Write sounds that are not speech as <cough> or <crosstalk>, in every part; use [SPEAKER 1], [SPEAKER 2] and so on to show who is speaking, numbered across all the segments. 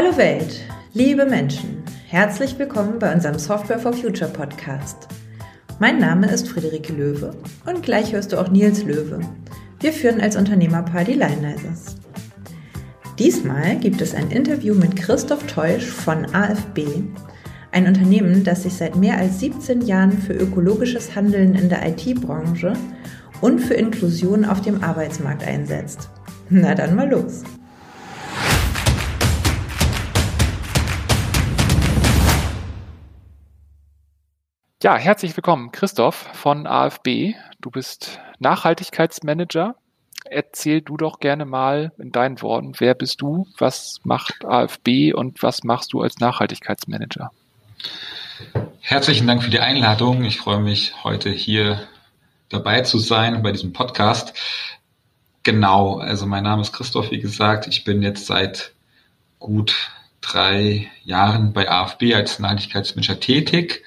[SPEAKER 1] Hallo Welt, liebe Menschen, herzlich willkommen bei unserem Software for Future Podcast. Mein Name ist Friederike Löwe und gleich hörst du auch Nils Löwe. Wir führen als Unternehmerpaar die Lionizers. Diesmal gibt es ein Interview mit Christoph Teusch von AFB, ein Unternehmen, das sich seit mehr als 17 Jahren für ökologisches Handeln in der IT-Branche und für Inklusion auf dem Arbeitsmarkt einsetzt. Na dann mal los.
[SPEAKER 2] Ja, herzlich willkommen, Christoph von AFB. Du bist Nachhaltigkeitsmanager. Erzähl du doch gerne mal in deinen Worten, wer bist du, was macht AFB und was machst du als Nachhaltigkeitsmanager?
[SPEAKER 3] Herzlichen Dank für die Einladung. Ich freue mich, heute hier dabei zu sein bei diesem Podcast. Genau, also mein Name ist Christoph, wie gesagt. Ich bin jetzt seit gut drei Jahren bei AFB als Nachhaltigkeitsmanager tätig.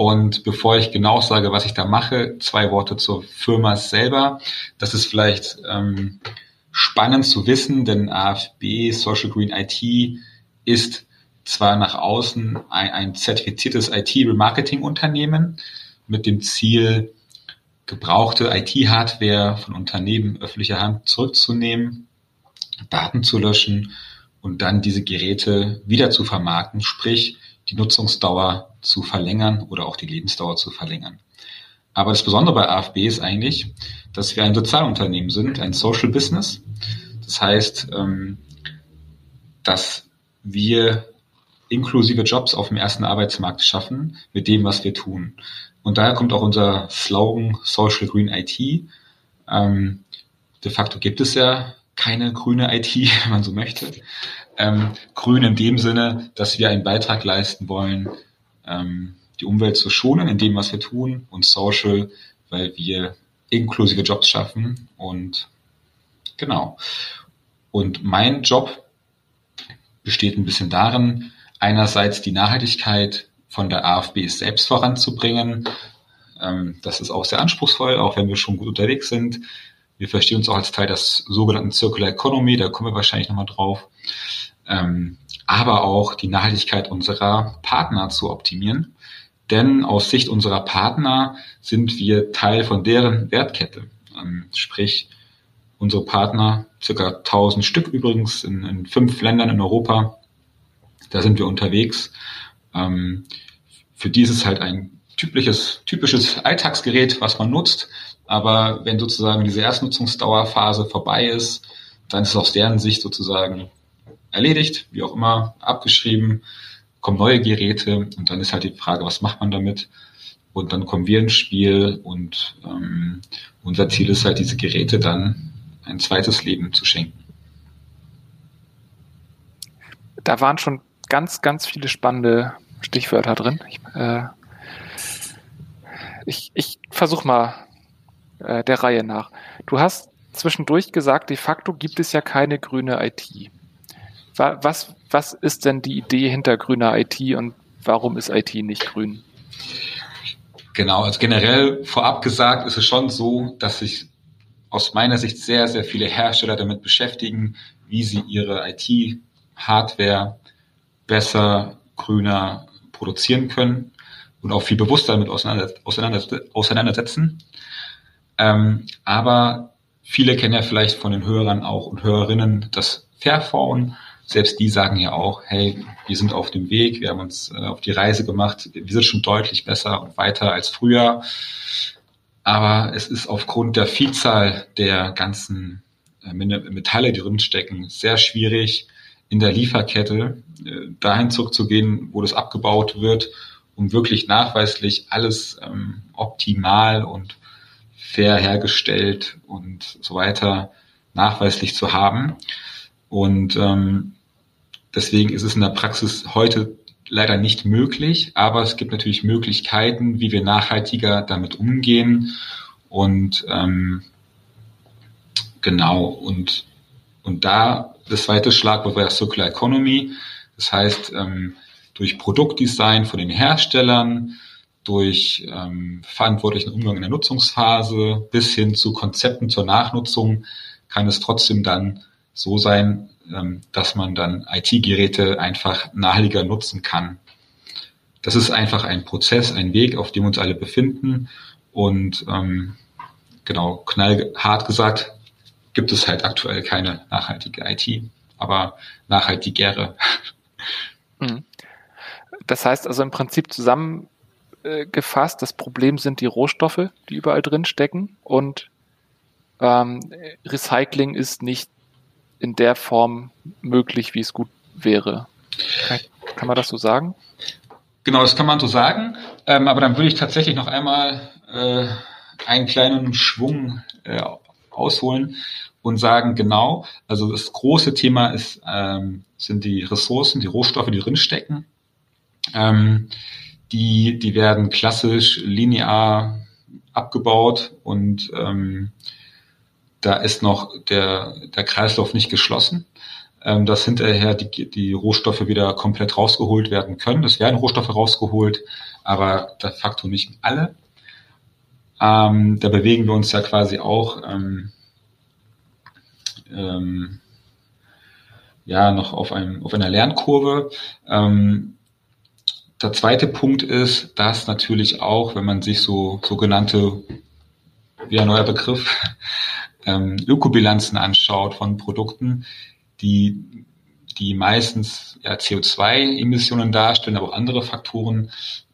[SPEAKER 3] Und bevor ich genau sage, was ich da mache, zwei Worte zur Firma selber. Das ist vielleicht ähm, spannend zu wissen, denn AFB Social Green IT ist zwar nach außen ein, ein zertifiziertes IT-Remarketing-Unternehmen mit dem Ziel, gebrauchte IT-Hardware von Unternehmen öffentlicher Hand zurückzunehmen, Daten zu löschen und dann diese Geräte wieder zu vermarkten, sprich die Nutzungsdauer zu verlängern oder auch die Lebensdauer zu verlängern. Aber das Besondere bei AFB ist eigentlich, dass wir ein Sozialunternehmen sind, ein Social Business. Das heißt, ähm, dass wir inklusive Jobs auf dem ersten Arbeitsmarkt schaffen mit dem, was wir tun. Und daher kommt auch unser Slogan Social Green IT. Ähm, de facto gibt es ja keine grüne IT, <laughs> wenn man so möchte. Ähm, grün in dem Sinne, dass wir einen Beitrag leisten wollen, ähm, die Umwelt zu schonen in dem, was wir tun und Social, weil wir inklusive Jobs schaffen und genau. Und mein Job besteht ein bisschen darin, einerseits die Nachhaltigkeit von der AfB selbst voranzubringen. Ähm, das ist auch sehr anspruchsvoll, auch wenn wir schon gut unterwegs sind. Wir verstehen uns auch als Teil der sogenannten Circular Economy, da kommen wir wahrscheinlich nochmal drauf. Ähm, aber auch die Nachhaltigkeit unserer Partner zu optimieren. Denn aus Sicht unserer Partner sind wir Teil von deren Wertkette. Ähm, sprich, unsere Partner, circa 1000 Stück übrigens in, in fünf Ländern in Europa, da sind wir unterwegs. Ähm, für die ist es halt ein typisches, typisches Alltagsgerät, was man nutzt. Aber wenn sozusagen diese Erstnutzungsdauerphase vorbei ist, dann ist es aus deren Sicht sozusagen erledigt, wie auch immer, abgeschrieben, kommen neue Geräte und dann ist halt die Frage, was macht man damit? Und dann kommen wir ins Spiel und ähm, unser Ziel ist halt, diese Geräte dann ein zweites Leben zu schenken.
[SPEAKER 2] Da waren schon ganz, ganz viele spannende Stichwörter drin. Ich, äh, ich, ich versuche mal äh, der Reihe nach. Du hast zwischendurch gesagt, de facto gibt es ja keine grüne IT. Was, was ist denn die Idee hinter grüner IT und warum ist IT nicht grün?
[SPEAKER 3] Genau, also generell vorab gesagt ist es schon so, dass sich aus meiner Sicht sehr, sehr viele Hersteller damit beschäftigen, wie sie ihre IT-Hardware besser, grüner produzieren können und auch viel bewusster damit auseinander, auseinander, auseinandersetzen. Ähm, aber viele kennen ja vielleicht von den Hörern auch und Hörerinnen das Fairphone. Selbst die sagen ja auch, hey, wir sind auf dem Weg, wir haben uns äh, auf die Reise gemacht, wir sind schon deutlich besser und weiter als früher. Aber es ist aufgrund der Vielzahl der ganzen äh, Metalle, die drinstecken, sehr schwierig, in der Lieferkette äh, dahin zurückzugehen, wo das abgebaut wird, um wirklich nachweislich alles ähm, optimal und fair hergestellt und so weiter nachweislich zu haben. Und ähm, deswegen ist es in der Praxis heute leider nicht möglich, aber es gibt natürlich Möglichkeiten, wie wir nachhaltiger damit umgehen. Und ähm, genau, und, und da das zweite Schlagwort war Circular Economy. Das heißt, ähm, durch Produktdesign von den Herstellern, durch ähm, verantwortlichen Umgang in der Nutzungsphase bis hin zu Konzepten zur Nachnutzung kann es trotzdem dann so sein, ähm, dass man dann IT-Geräte einfach naheliger nutzen kann. Das ist einfach ein Prozess, ein Weg, auf dem uns alle befinden. Und ähm, genau, knallhart gesagt, gibt es halt aktuell keine nachhaltige IT, aber nachhaltigere.
[SPEAKER 2] Mhm. Das heißt also im Prinzip zusammengefasst, das Problem sind die Rohstoffe, die überall drin stecken und ähm, Recycling ist nicht in der Form möglich, wie es gut wäre. Kann, man das so sagen?
[SPEAKER 3] Genau, das kann man so sagen. Ähm, aber dann würde ich tatsächlich noch einmal äh, einen kleinen Schwung äh, ausholen und sagen, genau, also das große Thema ist, ähm, sind die Ressourcen, die Rohstoffe, die drinstecken. Ähm, die, die werden klassisch linear abgebaut und ähm, da ist noch der, der Kreislauf nicht geschlossen, ähm, dass hinterher die, die Rohstoffe wieder komplett rausgeholt werden können. Es werden Rohstoffe rausgeholt, aber de facto nicht alle. Ähm, da bewegen wir uns ja quasi auch ähm, ähm, ja noch auf, einem, auf einer Lernkurve. Ähm, der zweite Punkt ist, dass natürlich auch, wenn man sich so sogenannte, wie ein neuer Begriff, <laughs> ähm, Ökobilanzen anschaut von Produkten, die, die meistens ja, CO2-Emissionen darstellen, aber auch andere Faktoren,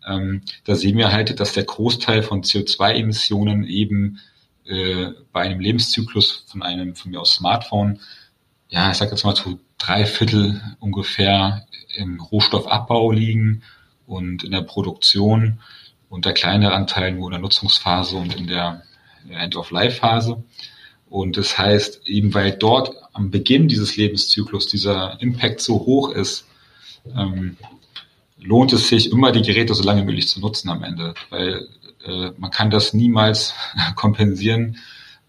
[SPEAKER 3] ähm, da sehen wir halt, dass der Großteil von CO2-Emissionen eben äh, bei einem Lebenszyklus von einem von mir aus Smartphone, ja, ich sage jetzt mal zu drei Viertel ungefähr im Rohstoffabbau liegen und in der Produktion und der kleinere Anteil nur in der Nutzungsphase und in der End-of-Life-Phase. Und das heißt, eben weil dort am Beginn dieses Lebenszyklus dieser Impact so hoch ist, ähm, lohnt es sich immer die Geräte so lange möglich zu nutzen am Ende, weil äh, man kann das niemals <laughs> kompensieren,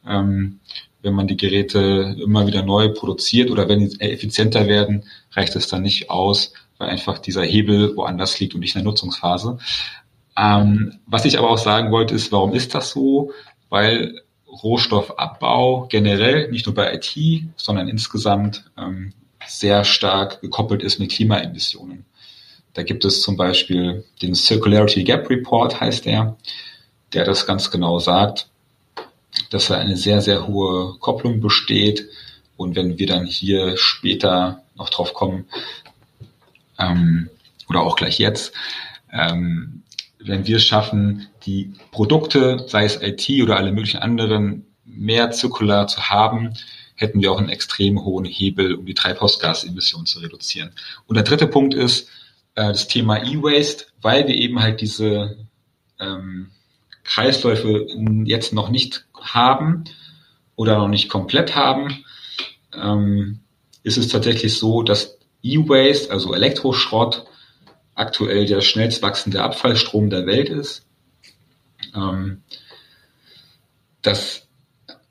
[SPEAKER 3] ähm, wenn man die Geräte immer wieder neu produziert oder wenn sie effizienter werden, reicht es dann nicht aus, weil einfach dieser Hebel woanders liegt und nicht in der Nutzungsphase. Ähm, was ich aber auch sagen wollte, ist, warum ist das so? Weil Rohstoffabbau generell, nicht nur bei IT, sondern insgesamt ähm, sehr stark gekoppelt ist mit Klimaemissionen. Da gibt es zum Beispiel den Circularity Gap Report, heißt der, der das ganz genau sagt, dass da eine sehr, sehr hohe Kopplung besteht. Und wenn wir dann hier später noch drauf kommen, ähm, oder auch gleich jetzt, ähm, wenn wir es schaffen, die Produkte, sei es IT oder alle möglichen anderen, mehr zirkular zu haben, hätten wir auch einen extrem hohen Hebel, um die Treibhausgasemissionen zu reduzieren. Und der dritte Punkt ist äh, das Thema E-Waste, weil wir eben halt diese ähm, Kreisläufe jetzt noch nicht haben oder noch nicht komplett haben, ähm, ist es tatsächlich so, dass E-Waste, also Elektroschrott, aktuell der schnellst wachsende Abfallstrom der Welt ist. Ähm, das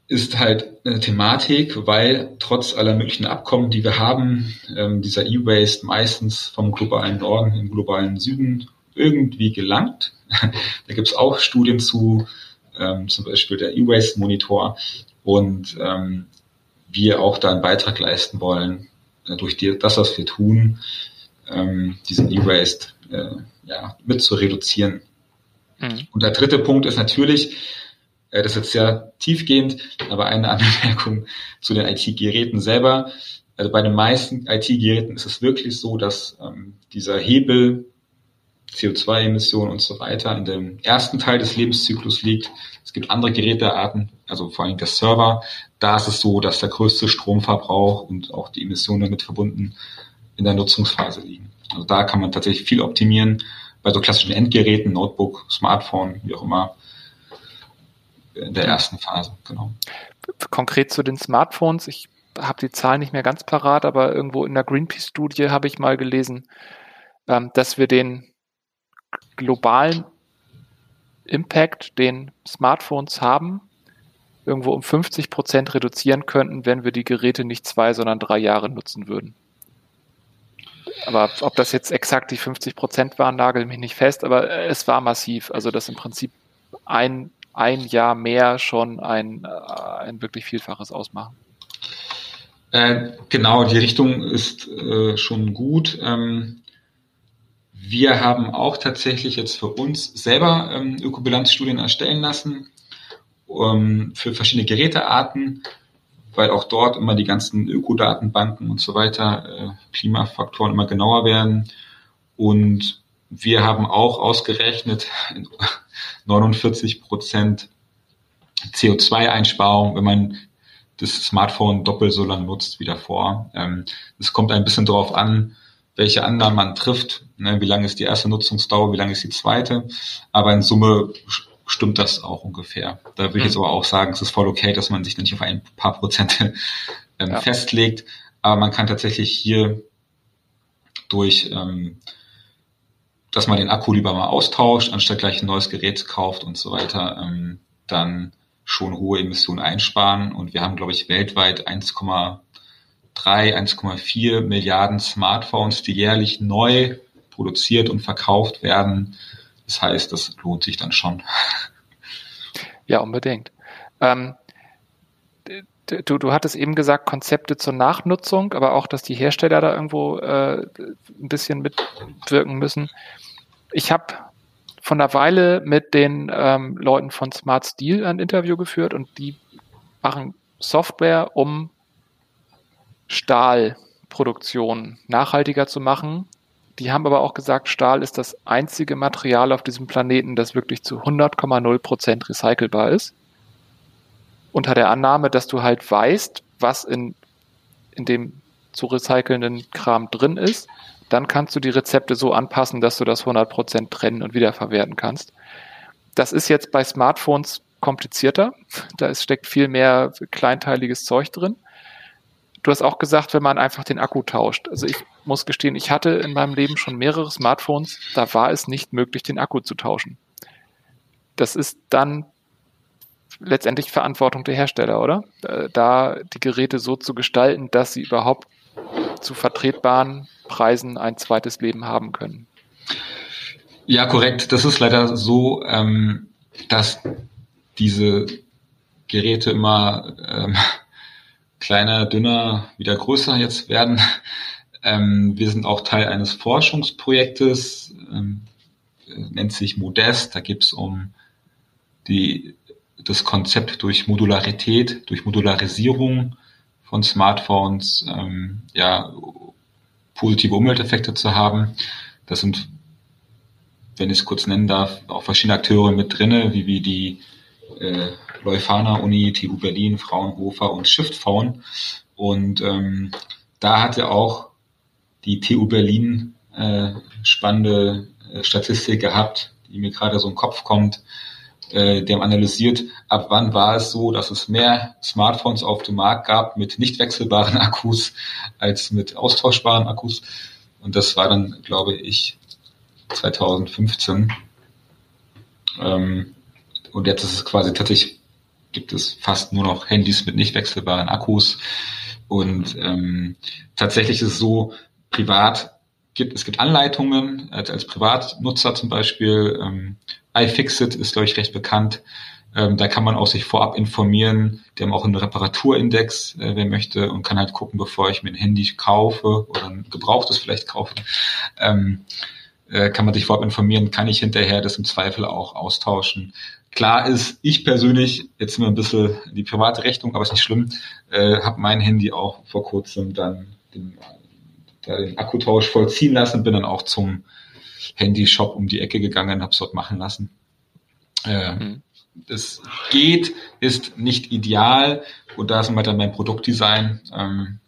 [SPEAKER 3] ist halt eine Thematik, weil trotz aller möglichen Abkommen, die wir haben, ähm, dieser E-Waste meistens vom globalen Norden im globalen Süden irgendwie gelangt. <laughs> da gibt es auch Studien zu, ähm, zum Beispiel der E-Waste Monitor und ähm, wir auch da einen Beitrag leisten wollen, durch die, das, was wir tun, ähm, diesen E-Waste äh, ja, mit zu reduzieren. Mhm. Und der dritte Punkt ist natürlich, äh, das ist jetzt sehr tiefgehend, aber eine <laughs> Anmerkung zu den IT-Geräten selber. Also bei den meisten IT-Geräten ist es wirklich so, dass ähm, dieser Hebel CO2-Emissionen und so weiter in dem ersten Teil des Lebenszyklus liegt. Es gibt andere Gerätearten, also vor allem der Server. Da ist es so, dass der größte Stromverbrauch und auch die Emissionen damit verbunden in der Nutzungsphase liegen. Also da kann man tatsächlich viel optimieren. Bei so klassischen Endgeräten, Notebook, Smartphone, wie auch immer, in der ersten Phase, genau.
[SPEAKER 2] Konkret zu den Smartphones, ich habe die Zahlen nicht mehr ganz parat, aber irgendwo in der Greenpeace-Studie habe ich mal gelesen, ähm, dass wir den globalen Impact, den Smartphones haben, irgendwo um 50 Prozent reduzieren könnten, wenn wir die Geräte nicht zwei, sondern drei Jahre nutzen würden. Aber ob das jetzt exakt die 50 Prozent waren, nagel mich nicht fest, aber es war massiv. Also dass im Prinzip ein, ein Jahr mehr schon ein, äh, ein wirklich Vielfaches ausmachen.
[SPEAKER 3] Äh, genau, die Richtung ist äh, schon gut. Ähm, wir haben auch tatsächlich jetzt für uns selber ähm, Ökobilanzstudien erstellen lassen ähm, für verschiedene Gerätearten, weil auch dort immer die ganzen Ökodatenbanken und so weiter, äh, Klimafaktoren immer genauer werden. Und wir haben auch ausgerechnet 49 <laughs> Prozent CO2-Einsparung, wenn man das Smartphone doppelt so lang nutzt wie davor. Ähm, es kommt ein bisschen darauf an, welche Annahmen man trifft, ne, wie lange ist die erste Nutzungsdauer, wie lange ist die zweite. Aber in Summe stimmt das auch ungefähr. Da würde ich jetzt mhm. aber auch sagen, es ist voll okay, dass man sich nicht auf ein paar Prozente <laughs> ähm, ja. festlegt. Aber man kann tatsächlich hier durch, ähm, dass man den Akku lieber mal austauscht, anstatt gleich ein neues Gerät kauft und so weiter, ähm, dann schon hohe Emissionen einsparen. Und wir haben, glaube ich, weltweit 1,3, 1,4 Milliarden Smartphones, die jährlich neu produziert und verkauft werden. Das heißt, das lohnt sich dann schon. <laughs>
[SPEAKER 2] Ja, unbedingt. Ähm, du, du hattest eben gesagt, Konzepte zur Nachnutzung, aber auch, dass die Hersteller da irgendwo äh, ein bisschen mitwirken müssen. Ich habe von einer Weile mit den ähm, Leuten von Smart Steel ein Interview geführt und die machen Software, um Stahlproduktion nachhaltiger zu machen. Die haben aber auch gesagt, Stahl ist das einzige Material auf diesem Planeten, das wirklich zu 100,0 Prozent recycelbar ist. Unter der Annahme, dass du halt weißt, was in, in dem zu recycelnden Kram drin ist dann kannst du die Rezepte so anpassen, dass du das 100% trennen und wiederverwerten kannst. Das ist jetzt bei Smartphones komplizierter. Da steckt viel mehr kleinteiliges Zeug drin. Du hast auch gesagt, wenn man einfach den Akku tauscht. Also ich muss gestehen, ich hatte in meinem Leben schon mehrere Smartphones, da war es nicht möglich, den Akku zu tauschen. Das ist dann letztendlich Verantwortung der Hersteller, oder? Äh, da die Geräte so zu gestalten, dass sie überhaupt zu vertretbaren Preisen ein zweites Leben haben können.
[SPEAKER 3] Ja, korrekt. Das ist leider so, ähm, dass diese Geräte immer ähm, <laughs> kleiner, dünner, wieder größer jetzt werden. Ähm, wir sind auch Teil eines Forschungsprojektes, ähm, nennt sich Modest. Da geht es um die, das Konzept durch Modularität, durch Modularisierung von Smartphones, ähm, ja, positive Umwelteffekte zu haben. Das sind, wenn ich es kurz nennen darf, auch verschiedene Akteure mit drinne, wie, wie die äh, Leuphana Uni, TU Berlin, Fraunhofer und Shiftphone. Und ähm, da hat ja auch die TU Berlin äh, spannende äh, Statistik gehabt, die mir gerade so im Kopf kommt. Äh, die haben analysiert, ab wann war es so, dass es mehr Smartphones auf dem Markt gab mit nicht wechselbaren <laughs> Akkus als mit austauschbaren Akkus. Und das war dann, glaube ich, 2015. Ähm, und jetzt ist es quasi tatsächlich, gibt es fast nur noch Handys mit nicht wechselbaren Akkus. Und ähm, tatsächlich ist es so, privat gibt, es gibt Anleitungen, als, als Privatnutzer zum Beispiel, ähm, iFixit ist, glaube ich, recht bekannt. Ähm, da kann man auch sich vorab informieren. Die haben auch einen Reparaturindex, äh, wer möchte, und kann halt gucken, bevor ich mir ein Handy kaufe oder ein gebrauchtes vielleicht kaufe, ähm, äh, kann man sich vorab informieren, kann ich hinterher das im Zweifel auch austauschen. Klar ist, ich persönlich, jetzt sind wir ein bisschen die private Rechnung, aber ist nicht schlimm, äh, habe mein Handy auch vor kurzem dann den, den Akkutausch vollziehen lassen, bin dann auch zum Handyshop um die Ecke gegangen, habe es dort machen lassen. Äh, mhm. Das geht, ist nicht ideal und da sind wir dann beim Produktdesign. Ähm,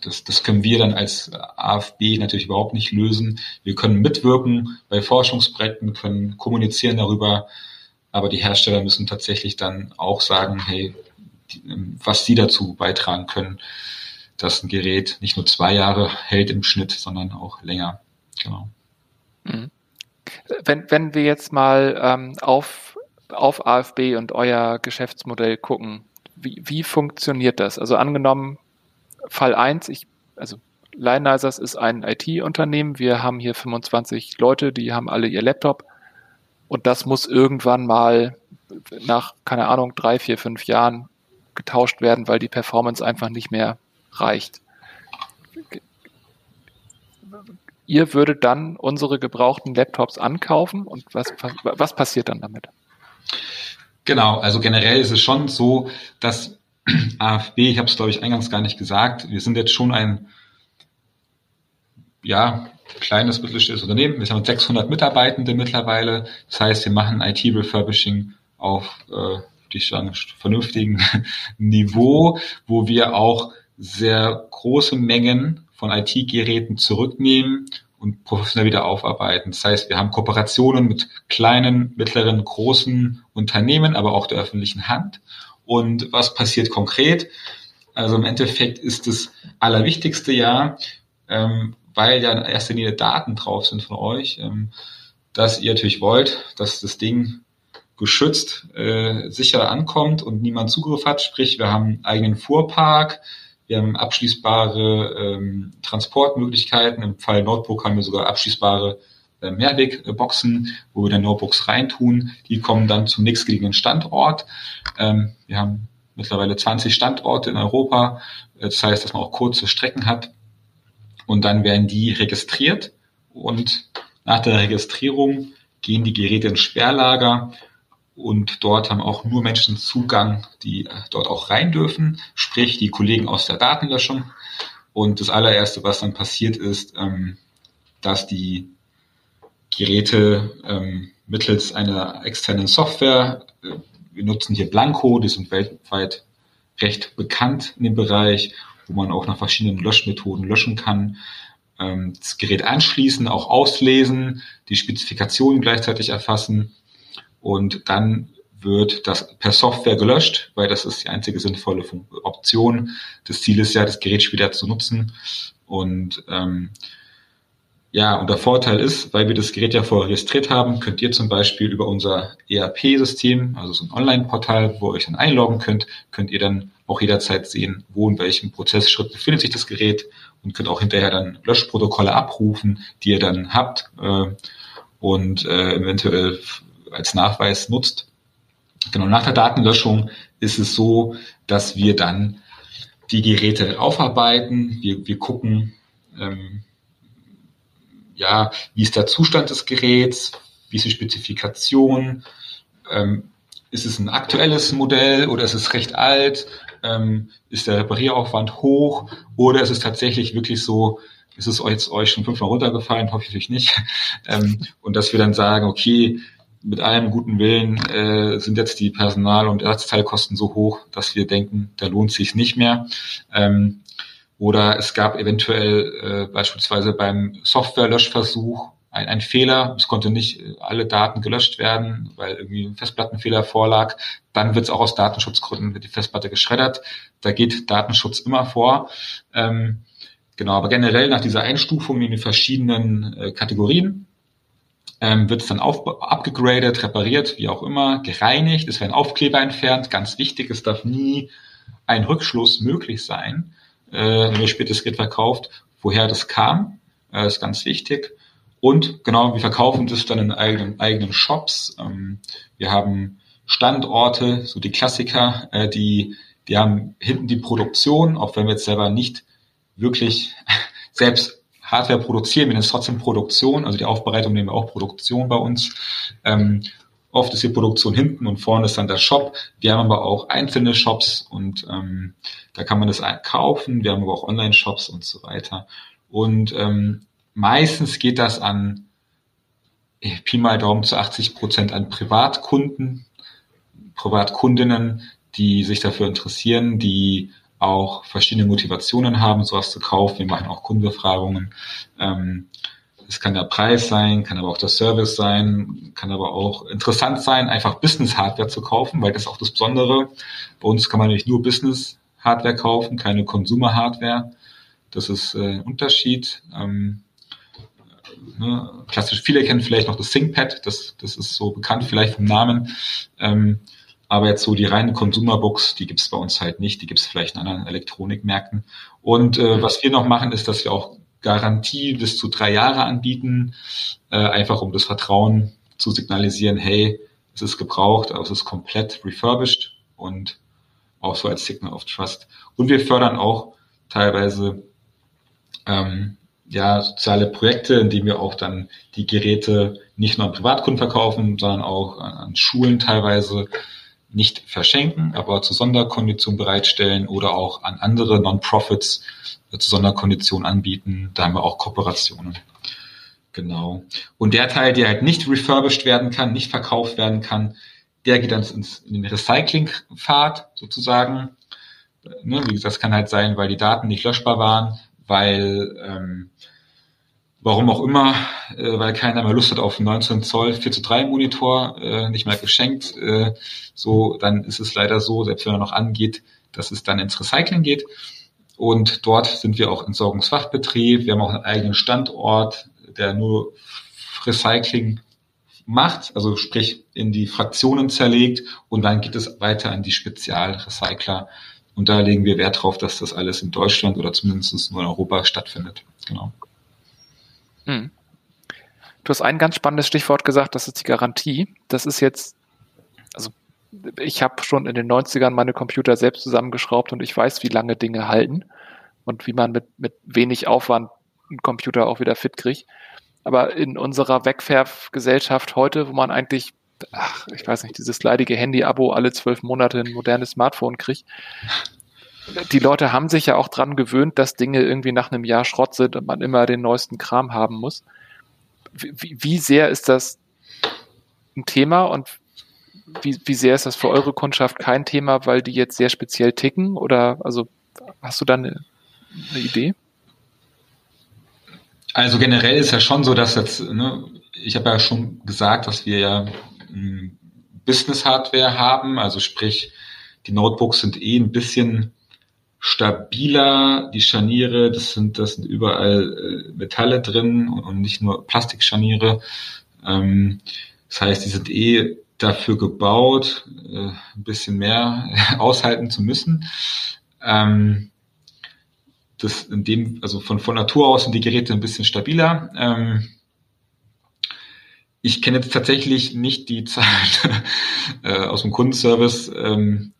[SPEAKER 3] das, das können wir dann als AFB natürlich überhaupt nicht lösen. Wir können mitwirken bei Forschungsprojekten, können kommunizieren darüber, aber die Hersteller müssen tatsächlich dann auch sagen, hey, die, was sie dazu beitragen können, dass ein Gerät nicht nur zwei Jahre hält im Schnitt, sondern auch länger. Genau.
[SPEAKER 2] Mhm. Wenn, wenn wir jetzt mal ähm, auf, auf AFB und euer Geschäftsmodell gucken, wie, wie funktioniert das? Also angenommen, Fall 1, ich, also Lionizers ist ein IT-Unternehmen, wir haben hier 25 Leute, die haben alle ihr Laptop und das muss irgendwann mal nach, keine Ahnung, drei, vier, fünf Jahren getauscht werden, weil die Performance einfach nicht mehr reicht. Ihr würdet dann unsere gebrauchten Laptops ankaufen und was, was passiert dann damit?
[SPEAKER 3] Genau, also generell ist es schon so, dass <clears throat> AFB, ich habe es glaube ich eingangs gar nicht gesagt, wir sind jetzt schon ein ja, kleines mittelständisches Unternehmen. Wir haben 600 Mitarbeitende mittlerweile. Das heißt, wir machen IT-Refurbishing auf äh, die sagen, vernünftigen <laughs> Niveau, wo wir auch sehr große Mengen von IT-Geräten zurücknehmen und professionell wieder aufarbeiten. Das heißt, wir haben Kooperationen mit kleinen, mittleren, großen Unternehmen, aber auch der öffentlichen Hand. Und was passiert konkret? Also im Endeffekt ist das Allerwichtigste ja, ähm, weil ja in erster Linie Daten drauf sind von euch, ähm, dass ihr natürlich wollt, dass das Ding geschützt äh, sicher ankommt und niemand Zugriff hat. Sprich, wir haben einen eigenen Fuhrpark, wir haben abschließbare ähm, Transportmöglichkeiten. Im Fall Notebook haben wir sogar abschließbare äh, Mehrwegboxen, wo wir dann Notebooks reintun. Die kommen dann zum nächstgelegenen Standort. Ähm, wir haben mittlerweile 20 Standorte in Europa. Das heißt, dass man auch kurze Strecken hat und dann werden die registriert und nach der Registrierung gehen die Geräte ins Sperrlager und dort haben auch nur Menschen Zugang, die äh, dort auch rein dürfen, sprich die Kollegen aus der Datenlöschung. Und das allererste, was dann passiert ist, ähm, dass die Geräte ähm, mittels einer externen Software, äh, wir nutzen hier Blanco, die sind weltweit recht bekannt in dem Bereich wo man auch nach verschiedenen Löschmethoden löschen kann. Ähm, das Gerät anschließen, auch auslesen, die Spezifikationen gleichzeitig erfassen und dann wird das per Software gelöscht, weil das ist die einzige sinnvolle Option. Das Ziel ist ja, das Gerät später zu nutzen. Und ähm, ja, und der Vorteil ist, weil wir das Gerät ja vorher registriert haben, könnt ihr zum Beispiel über unser ERP-System, also so ein Online-Portal, wo ihr euch dann einloggen könnt, könnt ihr dann auch jederzeit sehen, wo in welchem Prozessschritt befindet sich das Gerät und könnt auch hinterher dann Löschprotokolle abrufen, die ihr dann habt äh, und äh, eventuell als Nachweis nutzt. Genau, nach der Datenlöschung ist es so, dass wir dann die Geräte aufarbeiten. Wir, wir gucken, ähm, ja, wie ist der Zustand des Geräts, wie ist die Spezifikation, ähm, ist es ein aktuelles Modell oder ist es recht alt, ähm, ist der Reparieraufwand hoch oder ist es tatsächlich wirklich so, ist es jetzt euch schon fünfmal runtergefallen, hoffe ich nicht, <laughs> ähm, und dass wir dann sagen, okay, mit allem guten Willen äh, sind jetzt die Personal- und Ersatzteilkosten so hoch, dass wir denken, da lohnt sich nicht mehr. Ähm, oder es gab eventuell äh, beispielsweise beim Softwarelöschversuch ein, ein Fehler, es konnte nicht äh, alle Daten gelöscht werden, weil irgendwie ein Festplattenfehler vorlag. Dann wird es auch aus Datenschutzgründen wird die Festplatte geschreddert. Da geht Datenschutz immer vor. Ähm, genau, aber generell nach dieser Einstufung in die verschiedenen äh, Kategorien ähm, wird es dann auf, abgegradet, repariert, wie auch immer, gereinigt. Es werden Aufkleber entfernt. Ganz wichtig, es darf nie ein Rückschluss möglich sein äh, wenn ihr später das Gerät verkauft, woher das kam, äh, ist ganz wichtig. Und genau, wir verkaufen das dann in eigenen, eigenen Shops. Ähm, wir haben Standorte, so die Klassiker, äh, die, die haben hinten die Produktion, auch wenn wir jetzt selber nicht wirklich <laughs> selbst Hardware produzieren, wir nennen es trotzdem Produktion, also die Aufbereitung nehmen wir auch Produktion bei uns. Ähm, Oft ist die Produktion hinten und vorne ist dann der Shop. Wir haben aber auch einzelne Shops und ähm, da kann man das kaufen. Wir haben aber auch Online-Shops und so weiter. Und ähm, meistens geht das an Pi mal Daumen zu 80 Prozent an Privatkunden, Privatkundinnen, die sich dafür interessieren, die auch verschiedene Motivationen haben, sowas zu kaufen. Wir machen auch Kundenbefragungen. Ähm, es kann der Preis sein, kann aber auch der Service sein, kann aber auch interessant sein, einfach Business-Hardware zu kaufen, weil das ist auch das Besondere. Bei uns kann man nicht nur Business-Hardware kaufen, keine Consumer-Hardware. Das ist äh, ein Unterschied. Ähm, ne, klassisch, viele kennen vielleicht noch das ThinkPad, das, das ist so bekannt vielleicht vom Namen. Ähm, aber jetzt so die reinen Consumer-Books, die gibt's bei uns halt nicht, die gibt's vielleicht in anderen Elektronikmärkten. Und äh, was wir noch machen, ist, dass wir auch Garantie bis zu drei Jahre anbieten, äh, einfach um das Vertrauen zu signalisieren, hey, es ist gebraucht, aber es ist komplett refurbished und auch so als Signal of Trust. Und wir fördern auch teilweise ähm, ja, soziale Projekte, in denen wir auch dann die Geräte nicht nur an Privatkunden verkaufen, sondern auch an Schulen teilweise nicht verschenken, aber zu Sonderkonditionen bereitstellen oder auch an andere Non-Profits zu Sonderkonditionen anbieten. Da haben wir auch Kooperationen. Genau. Und der Teil, der halt nicht refurbished werden kann, nicht verkauft werden kann, der geht dann ins, in den Recycling-Pfad sozusagen. Ne, wie gesagt, das kann halt sein, weil die Daten nicht löschbar waren, weil ähm, warum auch immer, äh, weil keiner mehr Lust hat auf einen 19 Zoll 4 zu 3 Monitor, äh, nicht mehr geschenkt. Äh, so, dann ist es leider so, selbst wenn er noch angeht, dass es dann ins Recycling geht. Und dort sind wir auch Entsorgungsfachbetrieb. Wir haben auch einen eigenen Standort, der nur Recycling macht, also sprich in die Fraktionen zerlegt und dann geht es weiter an die Spezialrecycler. Und da legen wir Wert drauf, dass das alles in Deutschland oder zumindest nur in Europa stattfindet. Genau.
[SPEAKER 2] Hm. Du hast ein ganz spannendes Stichwort gesagt, das ist die Garantie. Das ist jetzt, also ich habe schon in den 90ern meine Computer selbst zusammengeschraubt und ich weiß, wie lange Dinge halten und wie man mit, mit wenig Aufwand einen Computer auch wieder fit kriegt. Aber in unserer Wegwerfgesellschaft heute, wo man eigentlich, ach, ich weiß nicht, dieses leidige Handy-Abo alle zwölf Monate ein modernes Smartphone kriegt, die Leute haben sich ja auch dran gewöhnt, dass Dinge irgendwie nach einem Jahr Schrott sind und man immer den neuesten Kram haben muss. Wie, wie sehr ist das ein Thema und wie, wie sehr ist das für eure Kundschaft kein Thema, weil die jetzt sehr speziell ticken? Oder also hast du da eine, eine Idee?
[SPEAKER 3] Also generell ist ja schon so, dass jetzt, ne, ich habe ja schon gesagt, dass wir ja Business Hardware haben, also sprich, die Notebooks sind eh ein bisschen stabiler, die Scharniere, das sind, das sind überall äh, Metalle drin und, nicht nur Plastikscharniere. Ähm, das heißt, die sind eh dafür gebaut, äh, ein bisschen mehr <laughs> aushalten zu müssen. Ähm, das in dem, also von, von Natur aus sind die Geräte ein bisschen stabiler. Ähm, ich kenne jetzt tatsächlich nicht die <laughs> Zahlen äh, aus dem Kundenservice, ähm,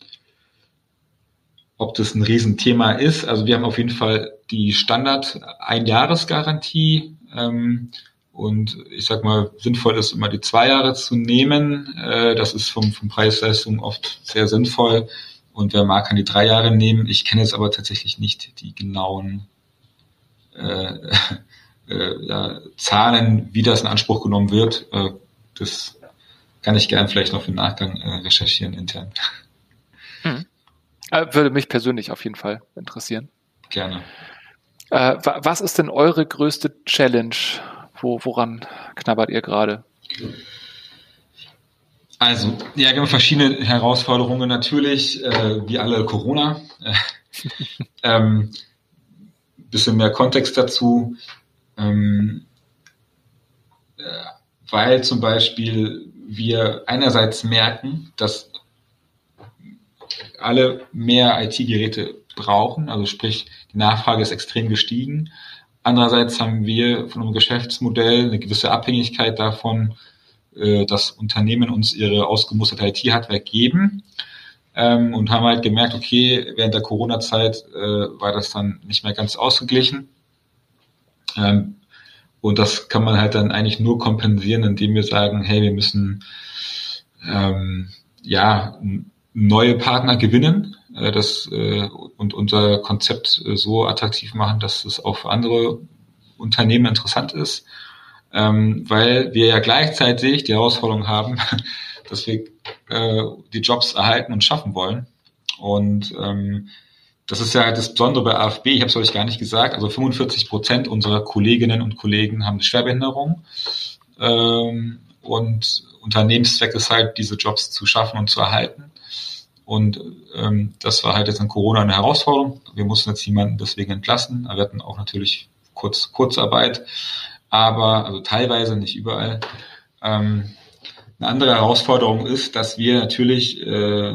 [SPEAKER 3] ob das ein Riesenthema ist. Also wir haben auf jeden Fall die Standard Einjahresgarantie. Ähm, und ich sag mal, sinnvoll ist immer die zwei Jahre zu nehmen. Äh, das ist vom, vom Preis-Leistung oft sehr sinnvoll. Und wer mag, kann die drei Jahre nehmen. Ich kenne jetzt aber tatsächlich nicht die genauen äh, <laughs> äh, ja, Zahlen, wie das in Anspruch genommen wird. Äh, das kann ich gern vielleicht noch im Nachgang äh, recherchieren intern.
[SPEAKER 2] Hm. Äh, würde mich persönlich auf jeden Fall interessieren.
[SPEAKER 3] Gerne.
[SPEAKER 2] Äh, was ist denn eure größte Challenge? Wo, woran knabbert ihr gerade?
[SPEAKER 3] Also, ja, wir haben verschiedene Herausforderungen natürlich, äh, wie alle Corona. <laughs> ähm, bisschen mehr Kontext dazu, ähm, äh, weil zum Beispiel wir einerseits merken, dass alle mehr IT-Geräte brauchen, also sprich, die Nachfrage ist extrem gestiegen. Andererseits haben wir von unserem Geschäftsmodell eine gewisse Abhängigkeit davon, äh, dass Unternehmen uns ihre ausgemusterte IT-Hardware geben ähm, und haben halt gemerkt, okay, während der Corona-Zeit äh, war das dann nicht mehr ganz ausgeglichen. Ähm, und das kann man halt dann eigentlich nur kompensieren, indem wir sagen, hey, wir müssen ähm, ja neue Partner gewinnen äh, das, äh, und unser Konzept äh, so attraktiv machen, dass es auch für andere Unternehmen interessant ist, ähm, weil wir ja gleichzeitig die Herausforderung haben, <laughs> dass wir äh, die Jobs erhalten und schaffen wollen. Und ähm, das ist ja das Besondere bei AFB, ich habe es euch gar nicht gesagt, also 45 Prozent unserer Kolleginnen und Kollegen haben eine Schwerbehinderung. Ähm, und Unternehmenszweck ist halt, diese Jobs zu schaffen und zu erhalten. Und ähm, das war halt jetzt an Corona eine Herausforderung. Wir mussten jetzt jemanden deswegen entlassen. Wir hatten auch natürlich kurz Kurzarbeit, aber also teilweise nicht überall. Ähm, eine andere Herausforderung ist, dass wir natürlich äh,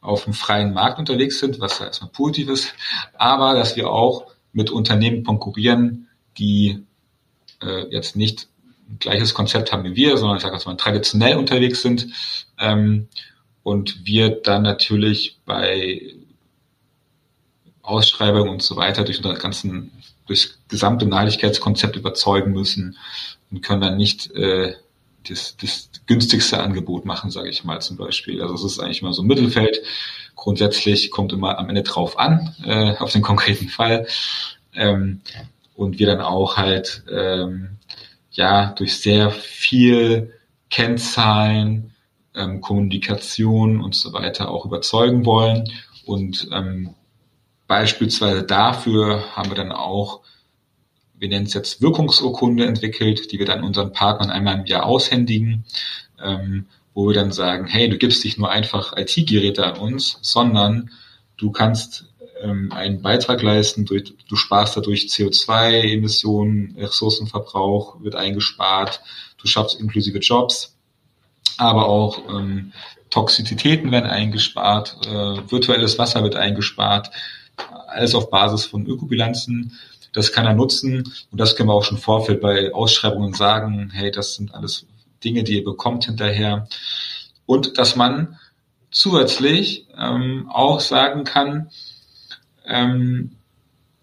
[SPEAKER 3] auf dem freien Markt unterwegs sind, was ja erstmal positiv ist, aber dass wir auch mit Unternehmen konkurrieren, die äh, jetzt nicht ein gleiches Konzept haben wie wir, sondern ich sage mal traditionell unterwegs sind ähm, und wir dann natürlich bei Ausschreibung und so weiter durch unser ganzen, durch gesamte Nachhaltigkeitskonzept überzeugen müssen und können dann nicht äh, das, das günstigste Angebot machen, sage ich mal zum Beispiel. Also es ist eigentlich immer so ein Mittelfeld. Grundsätzlich kommt immer am Ende drauf an, äh, auf den konkreten Fall. Ähm, und wir dann auch halt ähm, ja durch sehr viel Kennzahlen, ähm, Kommunikation und so weiter auch überzeugen wollen. Und ähm, beispielsweise dafür haben wir dann auch wir nennen es jetzt Wirkungsurkunde entwickelt, die wir dann unseren Partnern einmal im Jahr aushändigen, ähm, wo wir dann sagen, hey, du gibst dich nur einfach IT-Geräte an uns, sondern du kannst ähm, einen Beitrag leisten, durch, du sparst dadurch CO2-Emissionen, Ressourcenverbrauch wird eingespart, du schaffst inklusive Jobs, aber auch ähm, Toxizitäten werden eingespart, äh, virtuelles Wasser wird eingespart, alles auf Basis von Ökobilanzen. Das kann er nutzen. Und das können wir auch schon Vorfeld bei Ausschreibungen sagen, hey, das sind alles Dinge, die ihr bekommt hinterher. Und dass man zusätzlich ähm, auch sagen kann, ähm,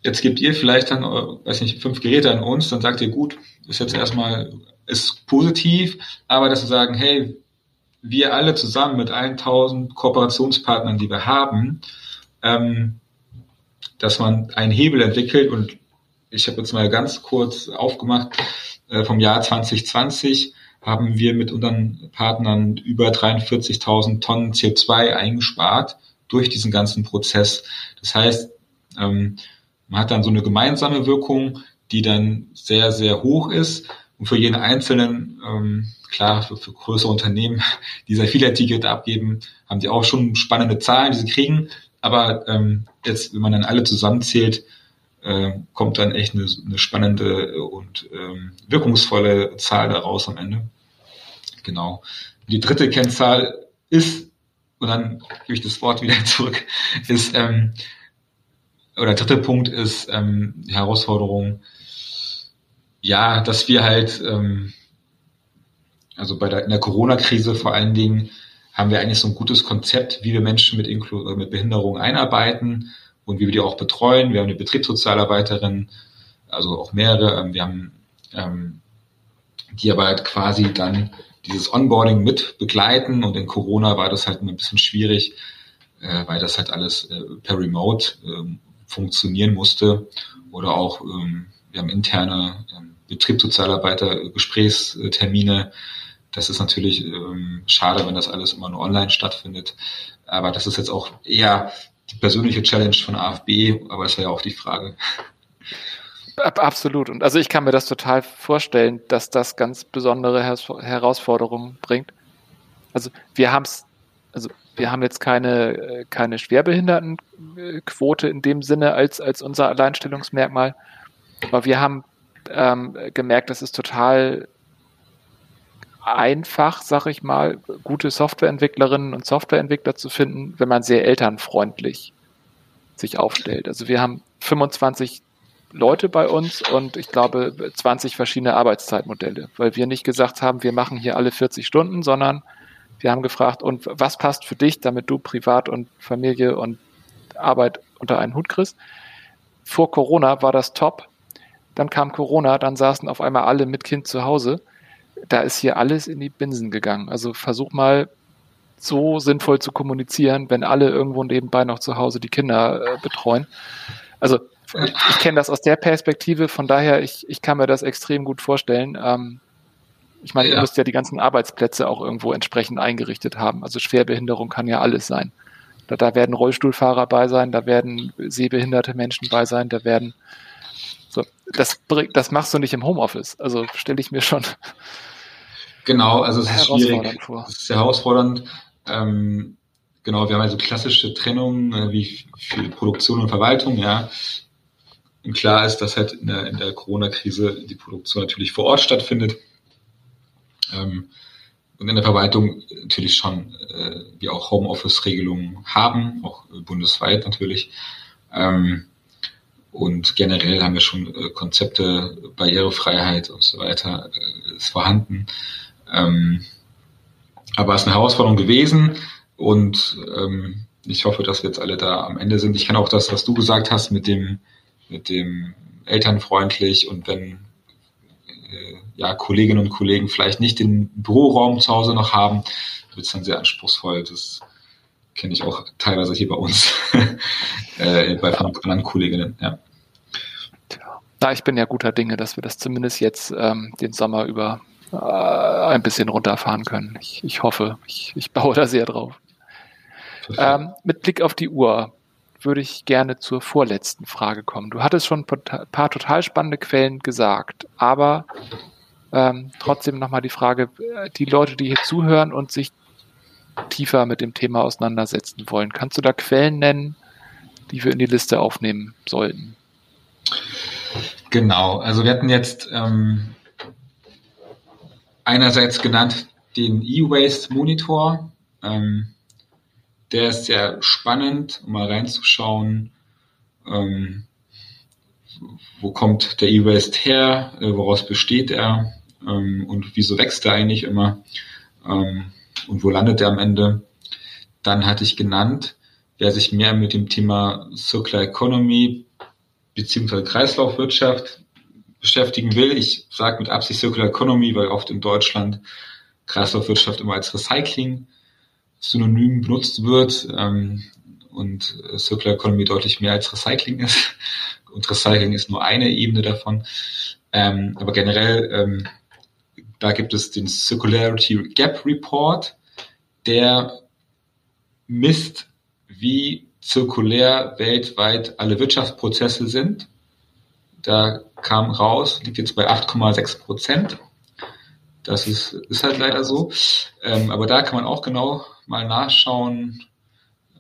[SPEAKER 3] jetzt gebt ihr vielleicht dann, äh, weiß nicht, fünf Geräte an uns, dann sagt ihr, gut, ist jetzt erstmal, ist positiv, aber dass wir sagen, hey, wir alle zusammen mit allen tausend Kooperationspartnern, die wir haben, ähm, dass man einen Hebel entwickelt und ich habe jetzt mal ganz kurz aufgemacht, äh, vom Jahr 2020 haben wir mit unseren Partnern über 43.000 Tonnen CO2 eingespart durch diesen ganzen Prozess. Das heißt, ähm, man hat dann so eine gemeinsame Wirkung, die dann sehr, sehr hoch ist. Und für jeden Einzelnen, ähm, klar, für, für größere Unternehmen, <laughs> die sehr viele Tickets abgeben, haben die auch schon spannende Zahlen, die sie kriegen. Aber ähm, jetzt, wenn man dann alle zusammenzählt, äh, kommt dann echt eine, eine spannende und ähm, wirkungsvolle Zahl daraus am Ende. Genau. Die dritte Kennzahl ist, und dann gebe ich das Wort wieder <laughs> zurück, ist, ähm, oder dritte Punkt ist ähm, die Herausforderung, ja, dass wir halt, ähm, also bei der, in der Corona-Krise vor allen Dingen, haben wir eigentlich so ein gutes Konzept, wie wir Menschen mit, Inklu mit Behinderung einarbeiten und wie wir die auch betreuen. Wir haben eine Betriebssozialarbeiterin, also auch mehrere. Ähm, wir haben ähm, die aber halt quasi dann dieses Onboarding mit begleiten und in Corona war das halt ein bisschen schwierig, äh, weil das halt alles äh, per Remote äh, funktionieren musste oder auch ähm, wir haben interne ähm, Betriebssozialarbeiter Gesprächstermine. Das ist natürlich ähm, schade, wenn das alles immer nur online stattfindet. Aber das ist jetzt auch eher die persönliche Challenge von AFB, aber es wäre ja auch die Frage.
[SPEAKER 2] Absolut. Und also ich kann mir das total vorstellen, dass das ganz besondere Herausforderungen bringt. Also wir haben es, also wir haben jetzt keine, keine Schwerbehindertenquote in dem Sinne als, als unser Alleinstellungsmerkmal. Aber wir haben ähm, gemerkt, das ist total einfach, sag ich mal, gute Softwareentwicklerinnen und Softwareentwickler zu finden, wenn man sehr elternfreundlich sich aufstellt. Also wir haben 25 Leute bei uns und ich glaube 20 verschiedene Arbeitszeitmodelle, weil wir nicht gesagt haben, wir machen hier alle 40 Stunden, sondern wir haben gefragt, und was passt für dich, damit du privat und Familie und Arbeit unter einen Hut kriegst. Vor Corona war das top. Dann kam Corona, dann saßen auf einmal alle mit Kind zu Hause da ist hier alles in die Binsen gegangen. Also versuch mal so sinnvoll zu kommunizieren, wenn alle irgendwo nebenbei noch zu Hause die Kinder äh, betreuen. Also ich kenne das aus der Perspektive, von daher, ich, ich kann mir das extrem gut vorstellen. Ähm, ich meine, ja. ihr müsst ja die ganzen Arbeitsplätze auch irgendwo entsprechend eingerichtet haben. Also Schwerbehinderung kann ja alles sein. Da, da werden Rollstuhlfahrer bei sein, da werden sehbehinderte Menschen bei sein, da werden so, das, das machst du nicht im Homeoffice. Also stelle ich mir schon
[SPEAKER 3] Genau, also es ist schwierig. Vor. Es ist herausfordernd. Ähm, genau, wir haben also klassische Trennung äh, wie für Produktion und Verwaltung, ja. Und klar ist, dass halt in der, in der Corona-Krise die Produktion natürlich vor Ort stattfindet. Ähm, und in der Verwaltung natürlich schon äh, wir auch Homeoffice-Regelungen haben, auch bundesweit natürlich. Ähm, und generell haben wir schon äh, Konzepte, Barrierefreiheit und so weiter äh, ist vorhanden. Ähm, aber es ist eine Herausforderung gewesen und ähm, ich hoffe, dass wir jetzt alle da am Ende sind. Ich kann auch das, was du gesagt hast mit dem, mit dem elternfreundlich und wenn äh, ja, Kolleginnen und Kollegen vielleicht nicht den Büroraum zu Hause noch haben, wird es dann sehr anspruchsvoll. Das kenne ich auch teilweise hier bei uns, <laughs> äh, bei anderen Kolleginnen. Ja.
[SPEAKER 2] Na, ich bin ja guter Dinge, dass wir das zumindest jetzt ähm, den Sommer über äh, ein bisschen runterfahren können. Ich, ich hoffe, ich, ich baue da sehr drauf. Ähm, mit Blick auf die Uhr würde ich gerne zur vorletzten Frage kommen. Du hattest schon ein paar total spannende Quellen gesagt, aber ähm, trotzdem nochmal die Frage, äh, die Leute, die hier zuhören und sich tiefer mit dem Thema auseinandersetzen wollen, kannst du da Quellen nennen, die wir in die Liste aufnehmen sollten?
[SPEAKER 3] Genau, also wir hatten jetzt ähm, einerseits genannt den E-Waste Monitor. Ähm, der ist sehr spannend, um mal reinzuschauen, ähm, wo kommt der E-Waste her, äh, woraus besteht er ähm, und wieso wächst er eigentlich immer ähm, und wo landet er am Ende. Dann hatte ich genannt, wer sich mehr mit dem Thema Circular Economy beziehungsweise Kreislaufwirtschaft beschäftigen will. Ich sage mit Absicht Circular Economy, weil oft in Deutschland Kreislaufwirtschaft immer als Recycling Synonym benutzt wird ähm, und Circular Economy deutlich mehr als Recycling ist. Und Recycling ist nur eine Ebene davon. Ähm, aber generell, ähm, da gibt es den Circularity Gap Report, der misst, wie zirkulär weltweit alle Wirtschaftsprozesse sind. Da kam raus, liegt jetzt bei 8,6 Prozent. Das ist, ist halt leider so. Ähm, aber da kann man auch genau mal nachschauen,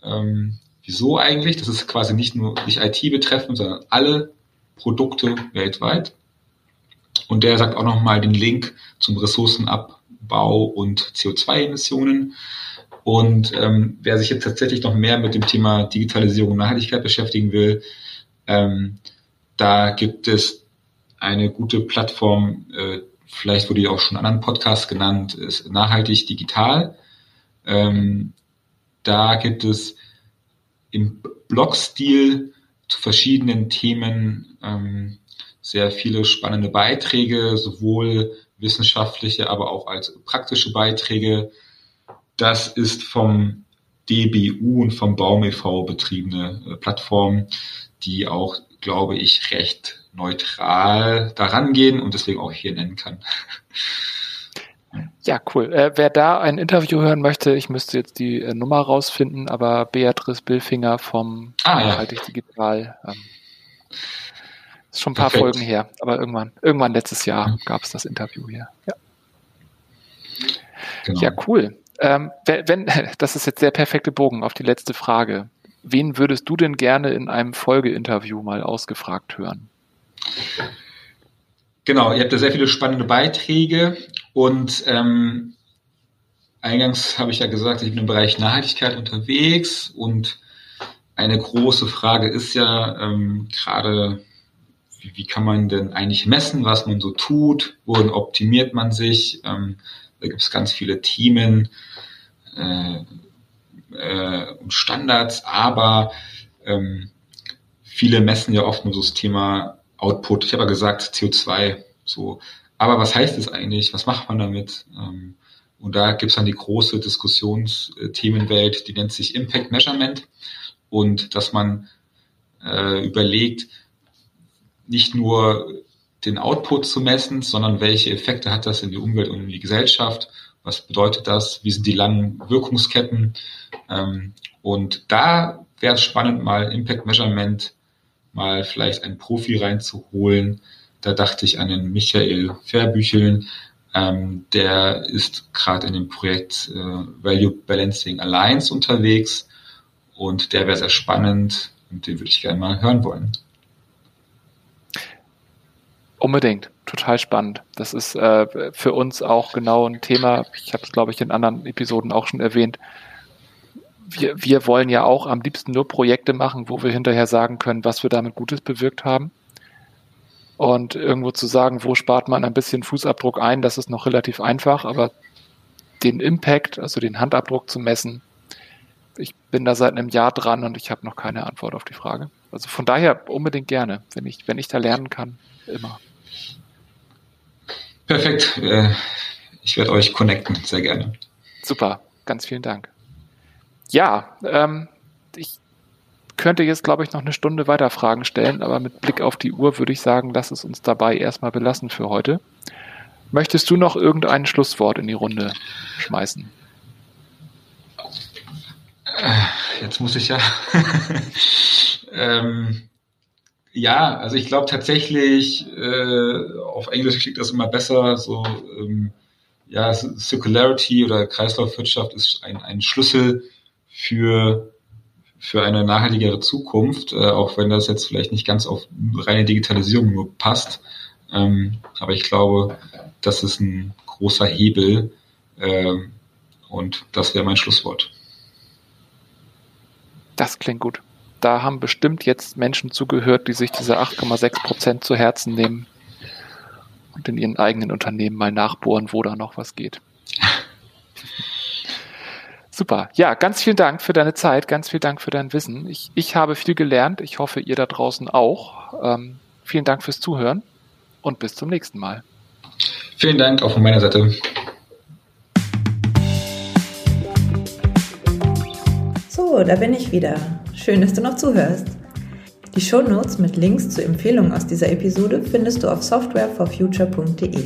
[SPEAKER 3] ähm, wieso eigentlich. Das ist quasi nicht nur nicht IT betreffend, sondern alle Produkte weltweit. Und der sagt auch nochmal den Link zum Ressourcenabbau und CO2-Emissionen. Und ähm, wer sich jetzt tatsächlich noch mehr mit dem Thema Digitalisierung und Nachhaltigkeit beschäftigen will, ähm, da gibt es eine gute Plattform, äh, vielleicht wurde die auch schon in anderen Podcasts genannt, ist nachhaltig digital. Ähm, da gibt es im Blogstil zu verschiedenen Themen ähm, sehr viele spannende Beiträge, sowohl wissenschaftliche, aber auch als praktische Beiträge. Das ist vom DBU und vom Baum e.V. betriebene äh, Plattform, die auch, glaube ich, recht neutral daran gehen und deswegen auch hier nennen kann.
[SPEAKER 2] Ja, cool. Äh, wer da ein Interview hören möchte, ich müsste jetzt die äh, Nummer rausfinden, aber Beatrice Billfinger vom ah, Nachhaltig ja. Digital. Ähm, ist schon ein paar Perfekt. Folgen her, aber irgendwann, irgendwann letztes Jahr mhm. gab es das Interview hier. Ja, genau. ja cool. Ähm, wenn, <laughs> das ist jetzt der perfekte Bogen auf die letzte Frage. Wen würdest du denn gerne in einem Folgeinterview mal ausgefragt hören?
[SPEAKER 3] Genau, ihr habt da sehr viele spannende Beiträge und ähm, eingangs habe ich ja gesagt, ich bin im Bereich Nachhaltigkeit unterwegs und eine große Frage ist ja ähm, gerade, wie, wie kann man denn eigentlich messen, was man so tut, worin optimiert man sich? Ähm, da gibt es ganz viele Themen äh, äh, und Standards, aber ähm, viele messen ja oft nur so das Thema Output. Ich habe ja gesagt CO2. So, aber was heißt es eigentlich? Was macht man damit? Ähm, und da gibt es dann die große Diskussionsthemenwelt, die nennt sich Impact Measurement. Und dass man äh, überlegt, nicht nur den Output zu messen, sondern welche Effekte hat das in die Umwelt und in die Gesellschaft? Was bedeutet das? Wie sind die langen Wirkungsketten? Ähm, und da wäre es spannend, mal Impact Measurement mal vielleicht einen Profi reinzuholen. Da dachte ich an den Michael Verbücheln. Ähm, der ist gerade in dem Projekt äh, Value Balancing Alliance unterwegs und der wäre sehr spannend und den würde ich gerne mal hören wollen.
[SPEAKER 2] Unbedingt, total spannend. Das ist äh, für uns auch genau ein Thema. Ich habe es, glaube ich, in anderen Episoden auch schon erwähnt wir, wir wollen ja auch am liebsten nur Projekte machen, wo wir hinterher sagen können, was wir damit Gutes bewirkt haben. Und irgendwo zu sagen, wo spart man ein bisschen Fußabdruck ein, das ist noch relativ einfach, aber den Impact, also den Handabdruck zu messen, ich bin da seit einem Jahr dran und ich habe noch keine Antwort auf die Frage. Also von daher unbedingt gerne, wenn ich, wenn ich da lernen kann, immer.
[SPEAKER 3] Perfekt. Äh, ich werde euch connecten, sehr gerne.
[SPEAKER 2] Super, ganz vielen Dank. Ja, ähm, ich könnte jetzt, glaube ich, noch eine Stunde weiter Fragen stellen, aber mit Blick auf die Uhr würde ich sagen, lass es uns dabei erstmal belassen für heute. Möchtest du noch irgendein Schlusswort in die Runde schmeißen?
[SPEAKER 3] Äh, jetzt muss ich ja. <laughs> ähm, ja, also ich glaube tatsächlich, äh, auf Englisch klingt das immer besser, so ähm, ja, Circularity oder Kreislaufwirtschaft ist ein, ein Schlüssel für für eine nachhaltigere Zukunft, äh, auch wenn das jetzt vielleicht nicht ganz auf reine Digitalisierung nur passt. Ähm, aber ich glaube, das ist ein großer Hebel äh, und das wäre mein Schlusswort.
[SPEAKER 2] Das klingt gut. Da haben bestimmt jetzt Menschen zugehört, die sich diese 8,6 Prozent zu Herzen nehmen und in ihren eigenen Unternehmen mal nachbohren, wo da noch was geht. <laughs> Super. Ja, ganz vielen Dank für deine Zeit, ganz vielen Dank für dein Wissen. Ich, ich habe viel gelernt. Ich hoffe, ihr da draußen auch. Ähm, vielen Dank fürs Zuhören und bis zum nächsten Mal.
[SPEAKER 3] Vielen Dank auch von meiner Seite.
[SPEAKER 1] So, da bin ich wieder. Schön, dass du noch zuhörst. Die Shownotes mit Links zu Empfehlungen aus dieser Episode findest du auf softwareforfuture.de.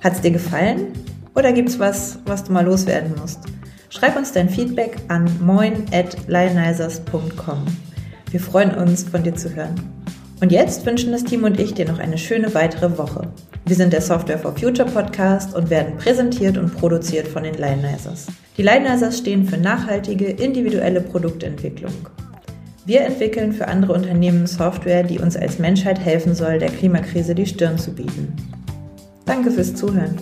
[SPEAKER 1] Hat es dir gefallen? Oder gibt es was, was du mal loswerden musst? Schreib uns dein Feedback an moin.lionizers.com. Wir freuen uns, von dir zu hören. Und jetzt wünschen das Team und ich dir noch eine schöne weitere Woche. Wir sind der Software for Future Podcast und werden präsentiert und produziert von den Lionizers. Die Lionizers stehen für nachhaltige, individuelle Produktentwicklung. Wir entwickeln für andere Unternehmen Software, die uns als Menschheit helfen soll, der Klimakrise die Stirn zu bieten. Danke fürs Zuhören.